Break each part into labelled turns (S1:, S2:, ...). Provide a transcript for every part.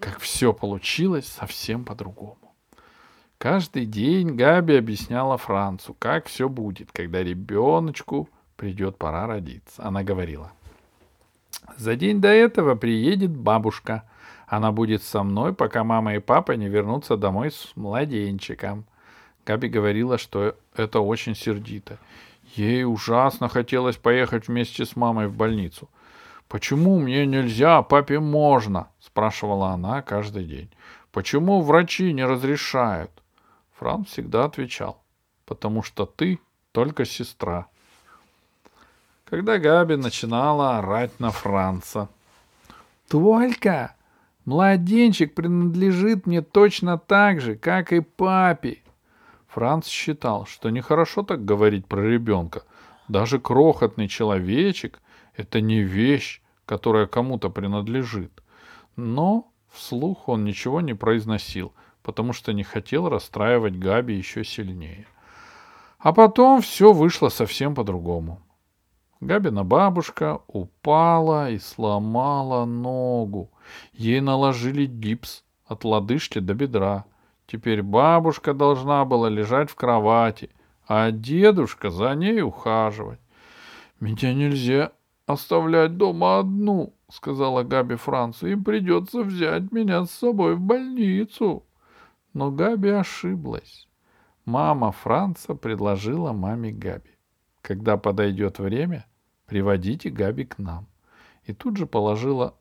S1: как все получилось совсем по-другому. Каждый день Габи объясняла Францу, как все будет, когда ребеночку придет пора родиться. Она говорила, за день до этого приедет бабушка. Она будет со мной, пока мама и папа не вернутся домой с младенчиком. Габи говорила, что это очень сердито. Ей ужасно хотелось поехать вместе с мамой в больницу. «Почему мне нельзя, а папе можно?» — спрашивала она каждый день. «Почему врачи не разрешают?» Франц всегда отвечал. «Потому что ты только сестра». Когда Габи начинала орать на Франца. «Только младенчик принадлежит мне точно так же, как и папе!» Франц считал, что нехорошо так говорить про ребенка. Даже крохотный человечек — это не вещь, которая кому-то принадлежит. Но вслух он ничего не произносил, потому что не хотел расстраивать Габи еще сильнее. А потом все вышло совсем по-другому. Габина бабушка упала и сломала ногу. Ей наложили гипс от лодыжки до бедра. Теперь бабушка должна была лежать в кровати, а дедушка за ней ухаживать. «Меня нельзя оставлять дома одну», — сказала Габи Францу. «Им придется взять меня с собой в больницу». Но Габи ошиблась. Мама Франца предложила маме Габи. Когда подойдет время, приводите Габи к нам. И тут же положила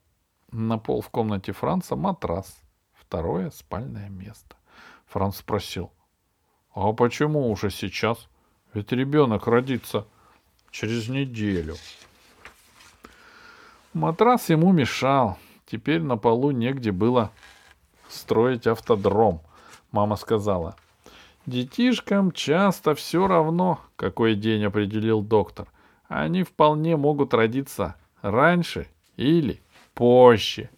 S1: на пол в комнате Франца матрас, второе спальное место. Франц спросил. А почему уже сейчас? Ведь ребенок родится через неделю. Матрас ему мешал. Теперь на полу негде было строить автодром. Мама сказала. Детишкам часто все равно, какой день определил доктор. Они вполне могут родиться раньше или позже.